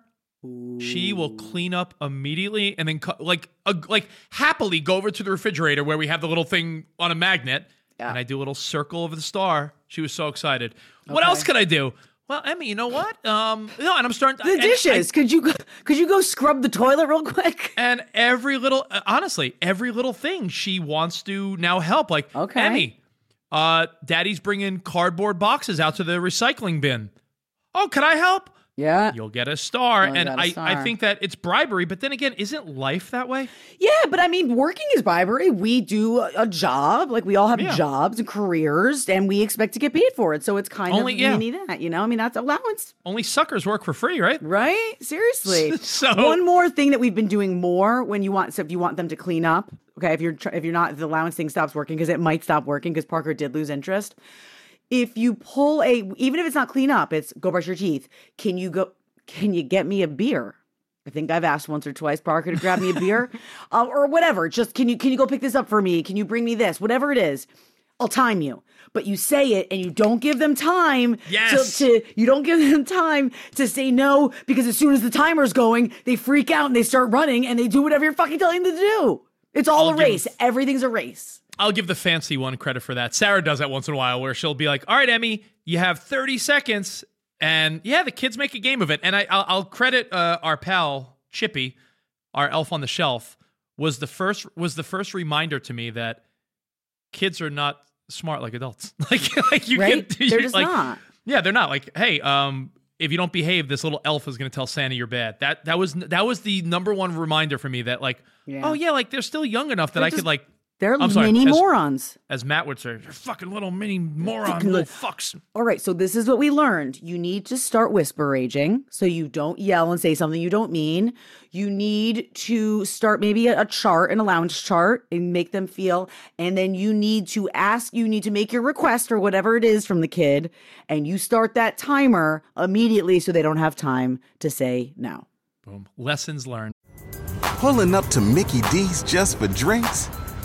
She will clean up immediately and then co- like uh, like happily go over to the refrigerator where we have the little thing on a magnet Yeah. and I do a little circle over the star. She was so excited. What else could I do? Well, Emmy, you know what? Um, no, and I'm starting The and I- dishes. could you go, could you go scrub the toilet real quick? and every little uh, honestly every little thing she wants to now help like Okay. emmy uh daddy's bringing cardboard boxes out to the recycling bin oh can i help Yeah. you'll get a star and a I, I star. think that it's bribery but then again isn't life that way Yeah, but I mean, working is bribery. We do a, a job, like we all have Yeah. jobs and careers, and we expect to get paid for it. So it's kind Only- of yeah. mini that, you know. I mean, that's allowance, only suckers work for free right right? Seriously. So- one more thing that we've been doing more when you want, so if you want them to clean up, okay, if you're if you're not, the allowance thing stops working because it might stop working because Parker did lose interest. If you pull a, even if it's not clean up, it's go brush your teeth. Can you go? Can you get me a beer? I think I've asked once or twice Parker to grab me a beer, uh, or whatever. Just can you can you go pick this up for me? Can you bring me this? Whatever it is, I'll time you. But you say it and you don't give them time. Yes. To, to you don't give them time to say no because as soon as the timer's going, they freak out and they start running and they do whatever you're fucking telling them to do. It's all I'll a race. Everything's a race. I'll give the fancy one credit for that. Sarah does that once in a while where she'll be like, all right, Emmy, you have 30 seconds. And yeah, the kids make a game of it. And I, I'll, I'll credit uh, our pal, Chippy, our elf on the shelf, was the first was the first reminder to me that kids are not smart like adults. like, like you Right? can, They're just like, not. Yeah, they're not. Like, hey, um, if you don't behave, this little elf is going to tell Santa you're bad. That that was that was the number one reminder for me that like, Yeah. oh yeah, like they're still young enough that They're I just- could like, They're I'm sorry, mini as- morons. as Matt would say, you're fucking little mini moron, Fucking little li- fucks. All right, so this is what we learned. You need to start whisper raging so you don't yell and say something you don't mean. You need to start maybe a, a chart, an allowance chart, and make them feel. And then you need to ask, you need to make your request or whatever it is from the kid. And you start that timer immediately so they don't have time to say no. Boom. Lessons learned. Pulling up to Mickey D's just for drinks?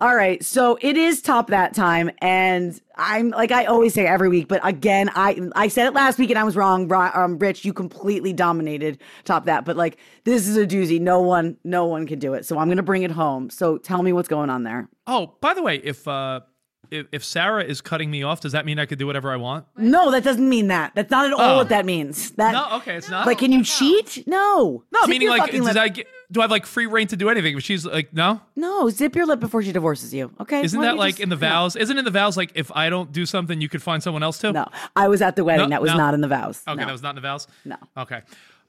All right, so it is top that time, and I'm like I always say every week, but again, I I said it last week and I was wrong. Um, Rich, you completely dominated top that, but like this is a doozy. No one, no one can do it. So I'm gonna bring it home. So tell me what's going on there. Oh, by the way, if uh, if, if Sarah is cutting me off, does that mean I could do whatever I want? No, that doesn't mean that. That's not at all Oh. what that means. That No, okay, it's not. like, can you cheat? No, no, Zip meaning your like, fucking does lip. I get, do I have like free reign to do anything? If she's like, no, No, zip your lip before she divorces you. Okay, isn't Why don't that you like just- in the No. vows? Isn't in the vows like if I don't do something, you could find someone else to? No, I was at the wedding. No, that was no. not in the vows. Okay, No. that was not in the vows. No. Okay.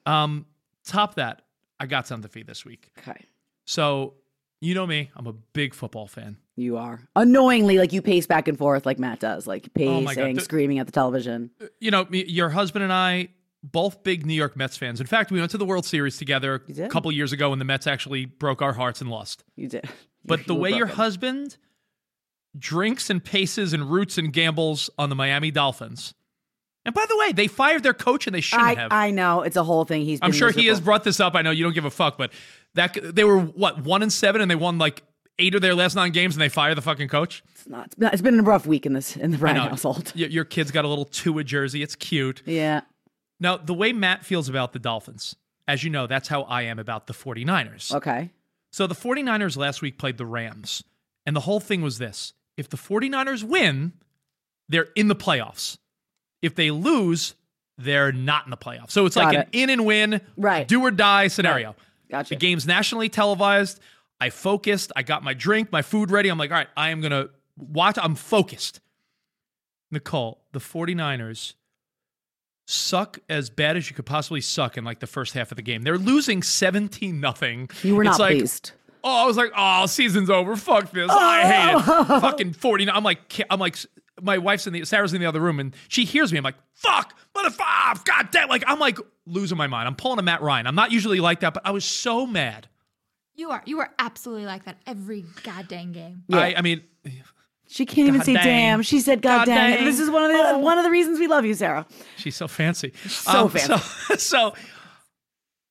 Um, top that. I got something for you this week. Okay. So you know me, I'm a big football fan. You are annoyingly like you pace back and forth like Matt does, like Oh my God. pacing, The- screaming at the television. Uh, you know, me- your husband and I, both big New York Mets fans. In fact, we went to the World Series together a couple years ago when the Mets actually broke our hearts and lost. You did, But You the were way your husband drinks and paces and roots and gambles on the Miami Dolphins. And by the way, they fired their coach and they shouldn't I have. I know it's a whole thing. He's. I'm sure he has brought this up. I know you don't give a fuck, but that they were what one and seven, and they won like eight of their last nine games, and they fired the fucking coach. It's not. It's been, a rough week in this in the I Bryan household. Y- Your kid's got a little Tua jersey. It's cute. Yeah. Now, the way Matt feels about the Dolphins, as you know, that's how I am about the 49ers. Okay. So the 49ers last week played the Rams, and the whole thing was this if the 49ers win, they're in the playoffs. If they lose, they're not in the playoffs. So it's Got like it. an in and win, Right. do or die scenario. Gotcha. The game's nationally televised. I focused. I got my drink, my food ready. I'm like, all right, I am going to watch. I'm focused. Nicole, the 49ers suck as bad as you could possibly suck in like the first half of the game. They're losing 17 nothing. You were it's not like, pleased. Oh, I was like, oh, season's over. Fuck this. I hate it. Oh. Fucking 49. I'm like, I'm like, my wife's in the, Sarah's in the other room and she hears me. I'm like, fuck, motherfucker, god damn. Like, I'm like losing my mind. I'm pulling a Matt Ryan. I'm not usually like that, but I was so mad. You are. You are absolutely like that every goddamn game. I, I mean, She can't even say dang. damn. She said God, God dang. dang. This is one of the Oh. one of the reasons we love you, Sarah. she's so fancy. Um, So fancy. So, so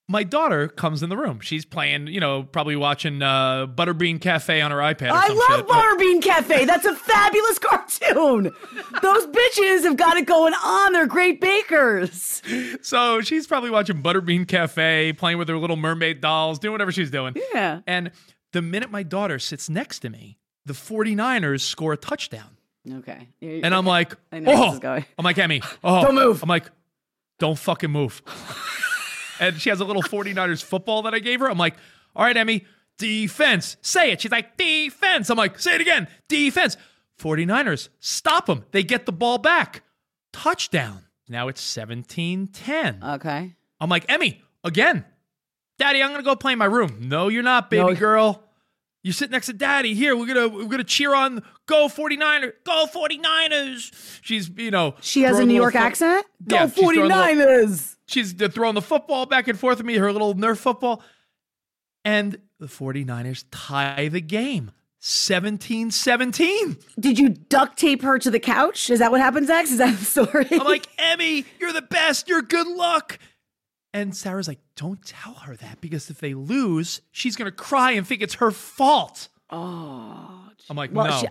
my daughter comes in the room. She's playing, you know, probably watching uh, Butterbean Cafe on her iPad. I love shit. Butterbean Cafe. That's a fabulous cartoon. Those bitches have got it going on. They're great bakers. So she's probably watching Butterbean Cafe, playing with her little mermaid dolls, doing whatever she's doing. Yeah. And the minute my daughter sits next to me, the 49ers score a touchdown. Okay. And I'm like, I know where oh, this is going. I'm like, Emmy, oh, Don't move. I'm like, don't fucking move. and she has a little 49ers football that I gave her. I'm like, all right, Emmy, defense. Say it. She's like, defense. I'm like, say it again. Defense. 49ers, stop them. They get the ball back. Touchdown. Now it's 17 10. Okay. I'm like, Emmy, again. Daddy, I'm gonna go play in my room. No, you're not, baby No. girl. You sit next to daddy. Here, we're gonna we're gonna cheer on go 49ers. Go 49ers. She's, you know. She has a New York fo- accent? Go Yeah, she's throwing little- 49ers. She's throwing the football back and forth with me, her little Nerf football. And the 49ers tie the game 17 17. Did you duct tape her to the couch? Is that what happens next? Is that the story? I'm like, Emmy, you're the best. You're good luck. And Sarah's like, don't tell her that because if they lose, she's going to cry and think it's her fault. oh. I'm like, Well, no. she-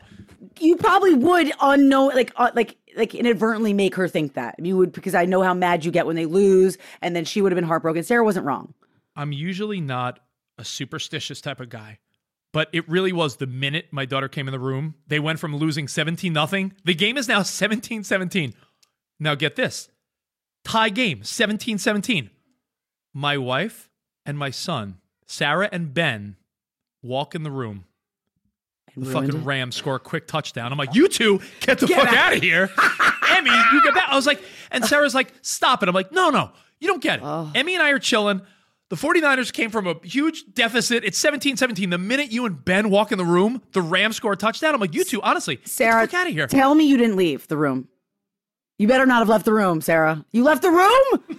you probably would unknown like uh, like like inadvertently make her think that you would because I know how mad you get when they lose, and then she would have been heartbroken. Sarah wasn't wrong. I'm usually not a superstitious type of guy, but it really was the minute my daughter came in the room. They went from losing 17 nothing. The game is now 17 17. Now get this tie game 17 17. My wife and my son, Sarah and Ben, walk in the room. The fucking it? Rams score a quick touchdown. I'm like, you two, get the Get fuck out. out of here. Emmy, you get back. I was like, and Sarah's like, stop it. I'm like, no, no, you don't get it. Oh. Emmy and I are chilling. The 49ers came from a huge deficit. It's 17 17. The minute you and Ben walk in the room, the Rams score a touchdown. I'm like, you two, honestly, Sarah, get the fuck out of here. tell me you didn't leave the room. You better not have left the room, Sarah. You left the room.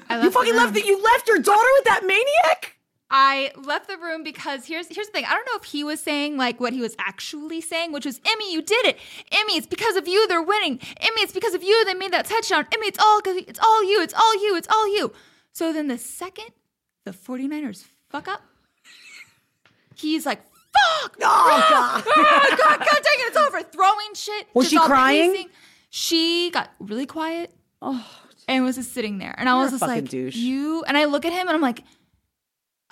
I you left the fucking left the, You left your daughter with that maniac. I left the room because here's here's the thing. I don't know if he was saying like what he was actually saying, which was Emmy, you did it. Emmy, it's because of you they're winning. Emmy, it's because of you they made that touchdown. Emmy, it's all 'cause- it's all you. It's all you. It's all you. So then the second the 49ers fuck up, he's like, fuck! Oh God. Oh, God, God dang it, it's over. Throwing shit. Was she crying? pacing. She got really quiet Oh, and was just sitting there. And I was just like, douche. you, and I look at him and I'm like,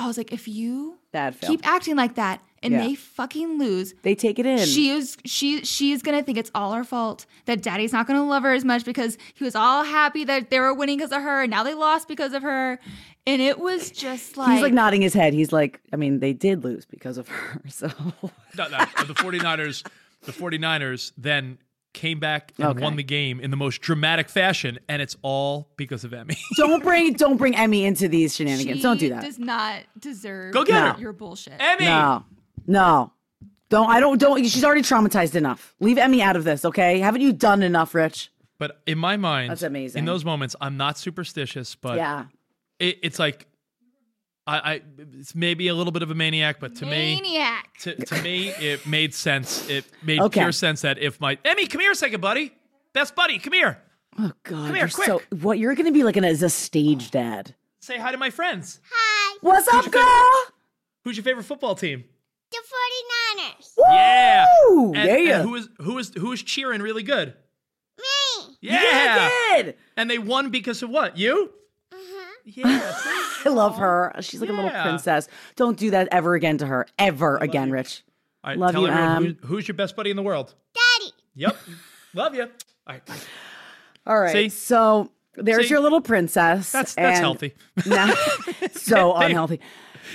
I was like, if you Bad film. keep acting like that and Yeah. they fucking lose, they take it in. she is she she's gonna think it's all her fault. That daddy's not gonna love her as much because he was all happy that they were winning because of her, and now they lost because of her. And it was just like, He's like nodding his head. He's like, I mean, they did lose because of her. So No, no, the 49ers, the 49ers then came back and Okay. won the game in the most dramatic fashion, and it's all because of Emmy. don't bring don't bring Emmy into these shenanigans. she don't do that. Does not deserve Go get her. your bullshit. Emmy! No, no, don't. I don't. Don't. She's already traumatized enough. Leave Emmy out of this, okay? Haven't you done enough, Rich? But in my mind, That's amazing. In those moments, I'm not superstitious, but yeah. it, it's like I, I it's maybe a little bit of a maniac, but to me, Maniac. to, to me, it made sense. It made Okay. pure sense that if my Emmy, come here a second, buddy, best buddy, come here, Oh God. come here, you're quick. So what? You're gonna be like an, as a stage dad. say hi to my friends. Hi, What's up, your girl? Who's your favorite football team? the 49ers. Yeah, Woo! and, yeah. and who is who is who is cheering really good? Me. Yeah, Yeah, good. and they won because of what? You? Yeah. I love her. She's like a little princess. Don't do that ever again to her. Ever again, Rich. All right, Love tell you, everyone Em. who- who's your best buddy in the world? Daddy. Yep, love you. All right, bye. All right. See? So there's See? your little princess. That's- that's and healthy. Now, so They- unhealthy.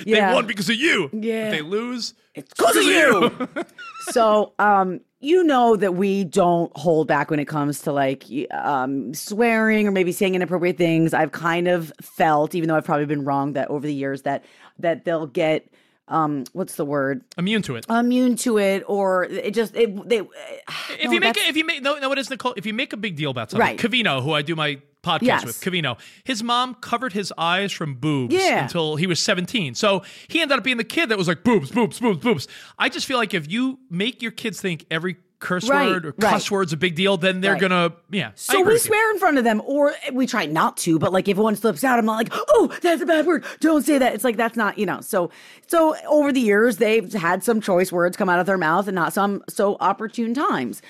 They won because of you. Yeah. If they lose, It's because of you. so, um, you know that we don't hold back when it comes to like um, swearing or maybe saying inappropriate things. I've kind of felt, even though I've probably been wrong, that over the years that that they'll get um, what's the word immune to it. immune to it, or it just it they. if no, you make it, if you make no, no, it is Nicole. If you make a big deal about something, Right. Covino, who I do my podcast Yes. with, Covino, his mom covered his eyes from boobs Yeah. until he was 17. So he ended up being the kid that was like boobs, boobs, boobs, boobs. I just feel like if you make your kids think every curse Right, word or right. cuss word's a big deal, then they're Right. gonna yeah. So we swear in front of them, or we try not to. But like, if one slips out, I'm not like, "Oh, that's a bad word. Don't say that." It's like that's not, you know. So, so over the years, they've had some choice words come out of their mouth, and not some so opportune times.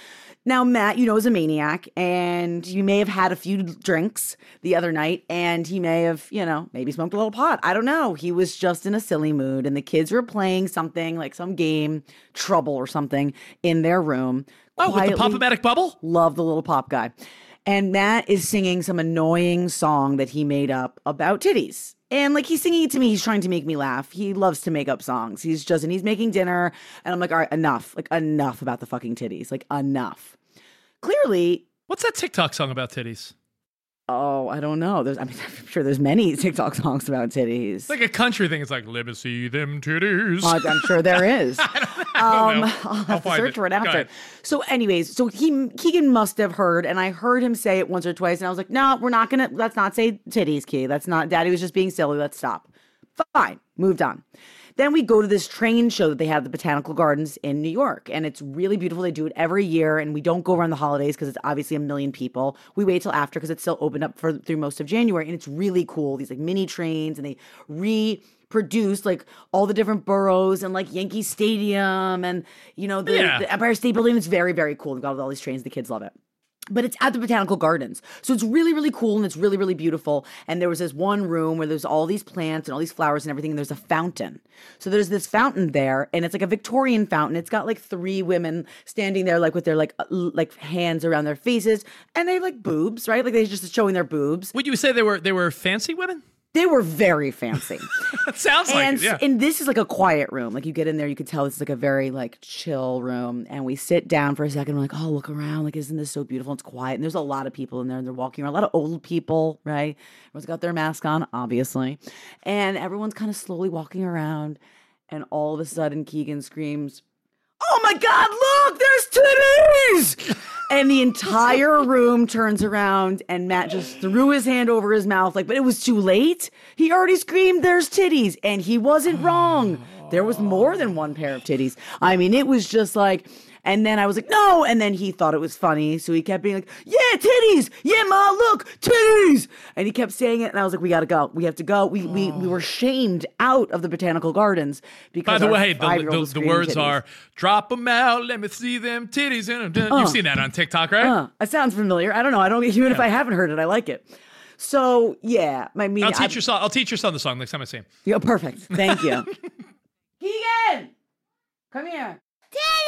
Now, Matt, you know, is a maniac, and you may have had a few drinks the other night, and he may have, you know, maybe smoked a little pot. I don't know. He was just in a silly mood, and the kids were playing something like some game, Trouble or something, in their room. Oh, with the pop-o-matic bubble? Love the little pop guy. And Matt is singing some annoying song that he made up about titties. And like he's singing it to me, he's trying to make me laugh. He loves to make up songs. He's just, and he's making dinner. And I'm like, all right, enough. Like, enough about the fucking titties. Like, enough. Clearly, What's that TikTok song about titties? oh, I don't know. There's, I mean, I'm sure there's many TikTok songs about titties. It's like a country thing. It's like, let me see them titties. Uh, I'm sure there is. um, know. I'll I'll have to search it. for it after. So, anyways, so he Keegan must have heard, and I heard him say it once or twice, and I was like, no, we're not gonna. Let's not say titties, Key. That's not. Daddy was just being silly. Let's stop. Fine. Moved on. Then we go to this train show that they have at the Botanical Gardens in New York, and it's really beautiful. They do it every year, and we don't go around the holidays because it's obviously a million people. We wait till after because it's still open up for through most of January, and it's really cool. These like mini trains, and they re produced like all the different boroughs and like Yankee Stadium and you know the, Yeah. the Empire State Building. It's very very cool. They've got all these trains. The kids love it. But it's at the botanical gardens. So it's really, really cool and it's really, really beautiful. And there was this one room where there's all these plants and all these flowers and everything, and there's a fountain. So there's this fountain there, and it's like a Victorian fountain. It's got like three women standing there, like with their like uh, like hands around their faces, and they like boobs, right? Like they're just showing their boobs. Would you say they were they were fancy women? They were very fancy. That sounds like and it, yeah. and this is like a quiet room. Like you get in there, you could tell this is like a very like chill room. And we sit down for a second. We're like, oh, look around. Like, isn't this so beautiful? It's quiet. And there's a lot of people in there. And they're walking around. A lot of old people, right? Everyone's got their mask on, obviously. And everyone's kind of slowly walking around. And all of a sudden, Keegan screams, "Oh my God! Look, there's titties!" And the entire room turns around, and Matt just threw his hand over his mouth, like, but it was too late. He already screamed, There's titties. And he wasn't wrong. There was more than one pair of titties. I mean, it was just like, and then I was like, no. And then he thought it was funny. So he kept being like, yeah, titties. Yeah, ma, look, titties. And he kept saying it. And I was like, we got to go. We have to go. We, we, we were shamed out of the botanical gardens because By the our way, the, five-year-old the, was the words titties. are "drop them out, let me see them titties." In 'em." You've seen that on TikTok, right? Uh, it sounds familiar. I don't know. I don't even if I haven't heard it, I like it. So yeah, I mean, I'll teach I- your son. I'll teach your son the song next time I see him. Yeah, perfect. Thank you. Keegan, come here. Titties!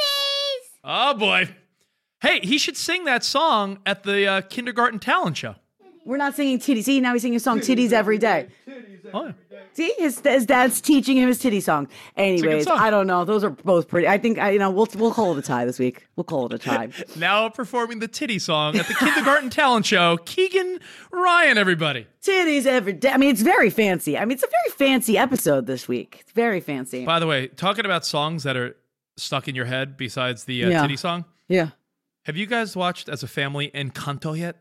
Oh boy. Hey, he should sing that song at the uh, kindergarten talent show. We're not singing titties. See, now he's singing a song "Titties" every day. Oh, yeah. See, his, his dad's teaching him his titty song. Anyways, song. I don't know. Those are both pretty. I think I, you know we'll we'll call it a tie this week. We'll call it a tie. now performing the titty song at the kindergarten talent show. Keegan Ryan, everybody. titties every day. I mean, it's very fancy. I mean, it's a very fancy episode this week. It's very fancy. By the way, talking about songs that are stuck in your head besides the uh, Yeah. titty song. yeah, Have you guys watched as a family Encanto yet?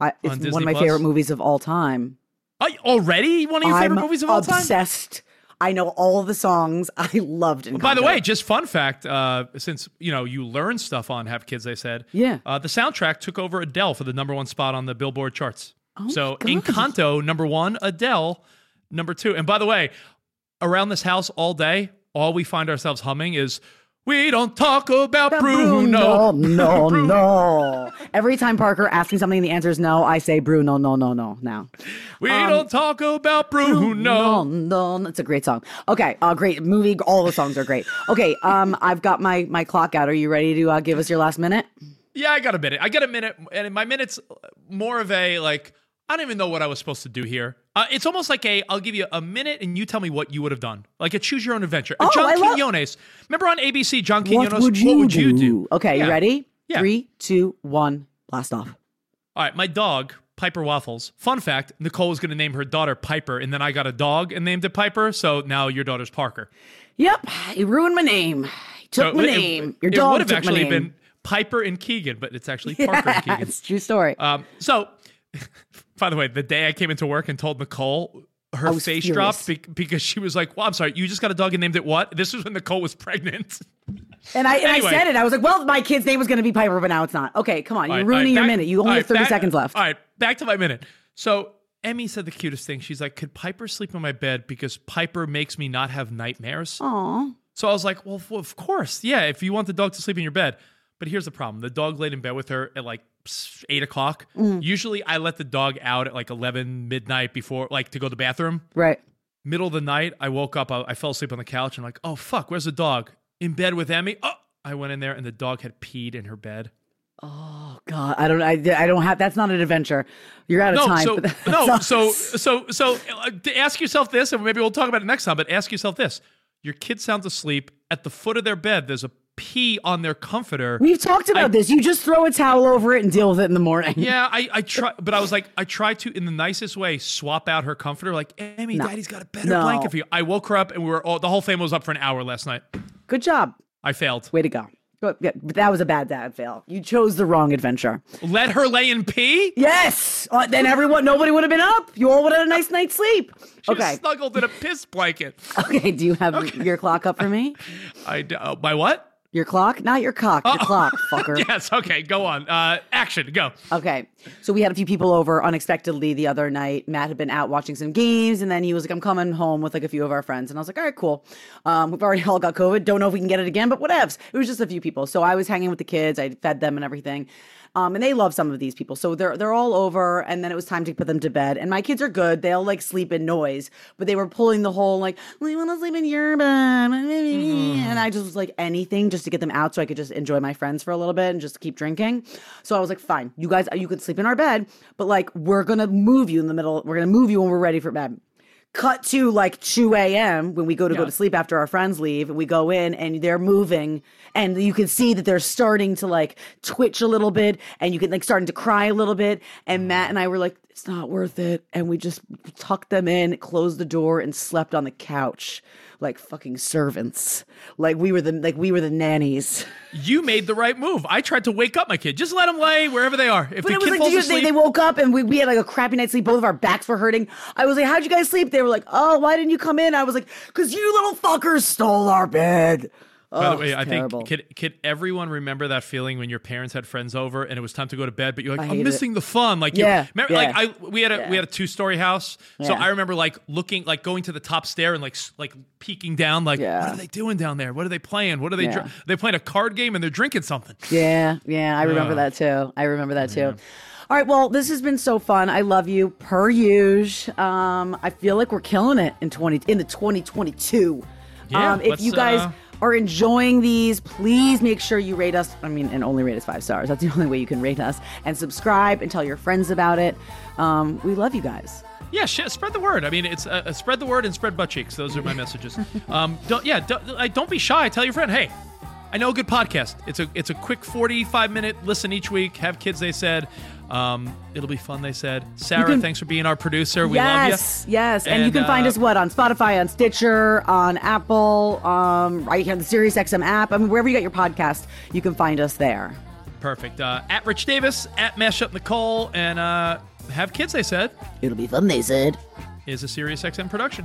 I, On it's one Disney of my Plus? favorite movies of all time. Oh, already one of your favorite I'm movies of all time. obsessed. I know all the songs. I loved it. By the way, just fun fact, uh, since you know you learn stuff on Have Kids, they said, Yeah. uh, the soundtrack took over Adele for the number one spot on the Billboard charts. Oh so. Encanto number one, Adele number two. And by the way, around this house all day, all we find ourselves humming is "We don't talk about Bruno." no, no. No. Every time Parker asks me something and the answer is no, I say Bruno, no, no, no, now. We don't talk about Bruno. No, no, that's a great song. Okay, uh, great movie. All the songs are great. Okay, um, I've got my my clock out. Are you ready to uh, give us your last minute? Yeah, I got a minute. I got a minute, and my minute's more of a like. I don't even know what I was supposed to do here. Uh, it's almost like a. I'll give you a minute, and you tell me what you would have done. Like a choose your own adventure. Oh, John I love- Quinones. Remember on ABC, John Quinones. what would you, do? do? Okay, Yeah. you ready? Yeah. Three, two, one, blast off. All right, my dog Piper Waffles. Fun fact: Nicole was going to name her daughter Piper, and then I got a dog and named it Piper. So now your daughter's Parker. Yep, you ruined my name. You took So my it- name. Your it dog would have actually been Piper and Keegan, but it's actually Parker and Keegan. It's a true story. Um, so, by the way, the day I came into work and told Nicole, her face furious. dropped be- because she was like, "Well, I'm sorry, you just got a dog and named it what?" This was when Nicole was pregnant. And I, and Anyway. I said it. I was like, well, my kid's name was going to be Piper, but now it's not. Okay, come on. You're All right, ruining your right, back- minute. You only all have 30 back- seconds left. All right, back to my minute. So Emmy said the cutest thing. She's like, "Could Piper sleep in my bed because Piper makes me not have nightmares?" Aw. So I was like, "Well, of course, yeah. If you want the dog to sleep in your bed." But here's the problem: the dog laid in bed with her at like eight o'clock. Mm. Usually, I let the dog out at like eleven midnight before, like to go to the bathroom. Right. Middle of the night, I woke up. I, I fell asleep on the couch. and I'm like, "Oh fuck, where's the dog?" In bed with Emmy. Oh, I went in there and the dog had peed in her bed. Oh God, I don't. I, I don't have. That's not an adventure. You're out of No, time. so that no, so so so uh, to ask yourself this, and maybe we'll talk about it next time. But ask yourself this: Your kid sounds asleep at the foot of their bed. There's a pee on their comforter. We've talked about I- this. You just throw a towel over it and deal with it in the morning. Yeah, I, I try, but I was like, I tried to, in the nicest way, swap out her comforter. Like, Amy, No. Daddy's got a better No. blanket for you. I woke her up, and we were all, the whole family was up for an hour last night. Good job. I failed. Way to go. But, yeah, but that was a bad dad fail. You chose the wrong adventure. Let her lay in pee. Yes. Uh, then everyone, nobody would have been up. You all would have had a nice night's sleep. She Okay. snuggled in a piss blanket. Okay. Do you have your clock up for me? I, uh, my what? Your clock? Not your cock. Your clock, fucker. Yes. Okay. Go on. Uh, action. Go. Okay. So we had a few people over unexpectedly the other night. Matt had been out watching some games and then he was like, I'm coming home with like a few of our friends. And I was like, all right, cool. Um, we've already all got COVID. Don't know if we can get it again, but whatevs. It was just a few people. So I was hanging with the kids. I fed them and everything. Um, and they love some of these people. So they're they're all over, and then it was time to put them to bed. And my kids are good; they'll like sleep in noise, but they were pulling the whole like, "We want to sleep in your bed," and I just was like anything just to get them out, so I could just enjoy my friends for a little bit and just keep drinking. So I was like, "Fine, you guys, you can sleep in our bed, but like we're gonna move you in the middle. We're gonna move you when we're ready for bed." cut to like 2 a.m. when we go to go to sleep after our friends leave. and We go in and they're moving, and you can see that they're starting to like twitch a little bit, and you can like starting to cry a little bit. And mm. Matt and I were like, it's not worth it. And we just tucked them in, closed the door, and slept on the couch like fucking servants. Like we were the like we were the nannies. You made the right move. I tried to wake up my kid. Just let them lay wherever they are. If But the it was kid like falls they, asleep, they woke up and we, we had like a crappy night's sleep. Both of our backs were hurting. I was like, "How'd you guys sleep?" They were like, "Oh, why didn't you come in?" I was like, "Cause you little fuckers stole our bed." By Oh, the way, I terrible. think could could everyone remember that feeling when your parents had friends over and it was time to go to bed, but you're like, I I'm hate it. missing the fun. Like, you, Yeah, remember, yeah. like I we had a we had a two story house, so Yeah. I remember like looking, like going to the top stair and like like peeking down, like Yeah. what are they doing down there? What are they playing? What are they? Yeah. dr- they playing a card game and they're drinking something. Yeah, yeah, I remember that too. I remember that too. All right, well, this has been so fun. I love you per usual. Um, I feel like we're killing it in twenty in the twenty twenty two. Yeah, um, if you guys uh, are enjoying these, please make sure you rate us. I mean, and only rate us five stars. That's the only way you can rate us. And subscribe and tell your friends about it. Um, we love you guys. Yeah, sh- spread the word. I mean, it's uh, uh, spread the word and spread butt cheeks. Those are my messages. Um, don't yeah, don't, like, don't be shy. Tell your friend, hey, I know a good podcast. It's a it's a quick forty five minute listen each week. Have kids, they said. Um, it'll be fun, they said. Sarah, can- thanks for being our producer. We yes, love you. yes. And, you can find uh, us what on Spotify, on Stitcher, on Apple, um, right here on the Sirius XM app. I mean, wherever you get your podcast, you can find us there. Perfect. Uh, at Rich Davis, at Mashup Nicole, and uh, have kids, they said, It'll be fun, they said. is a Sirius XM production.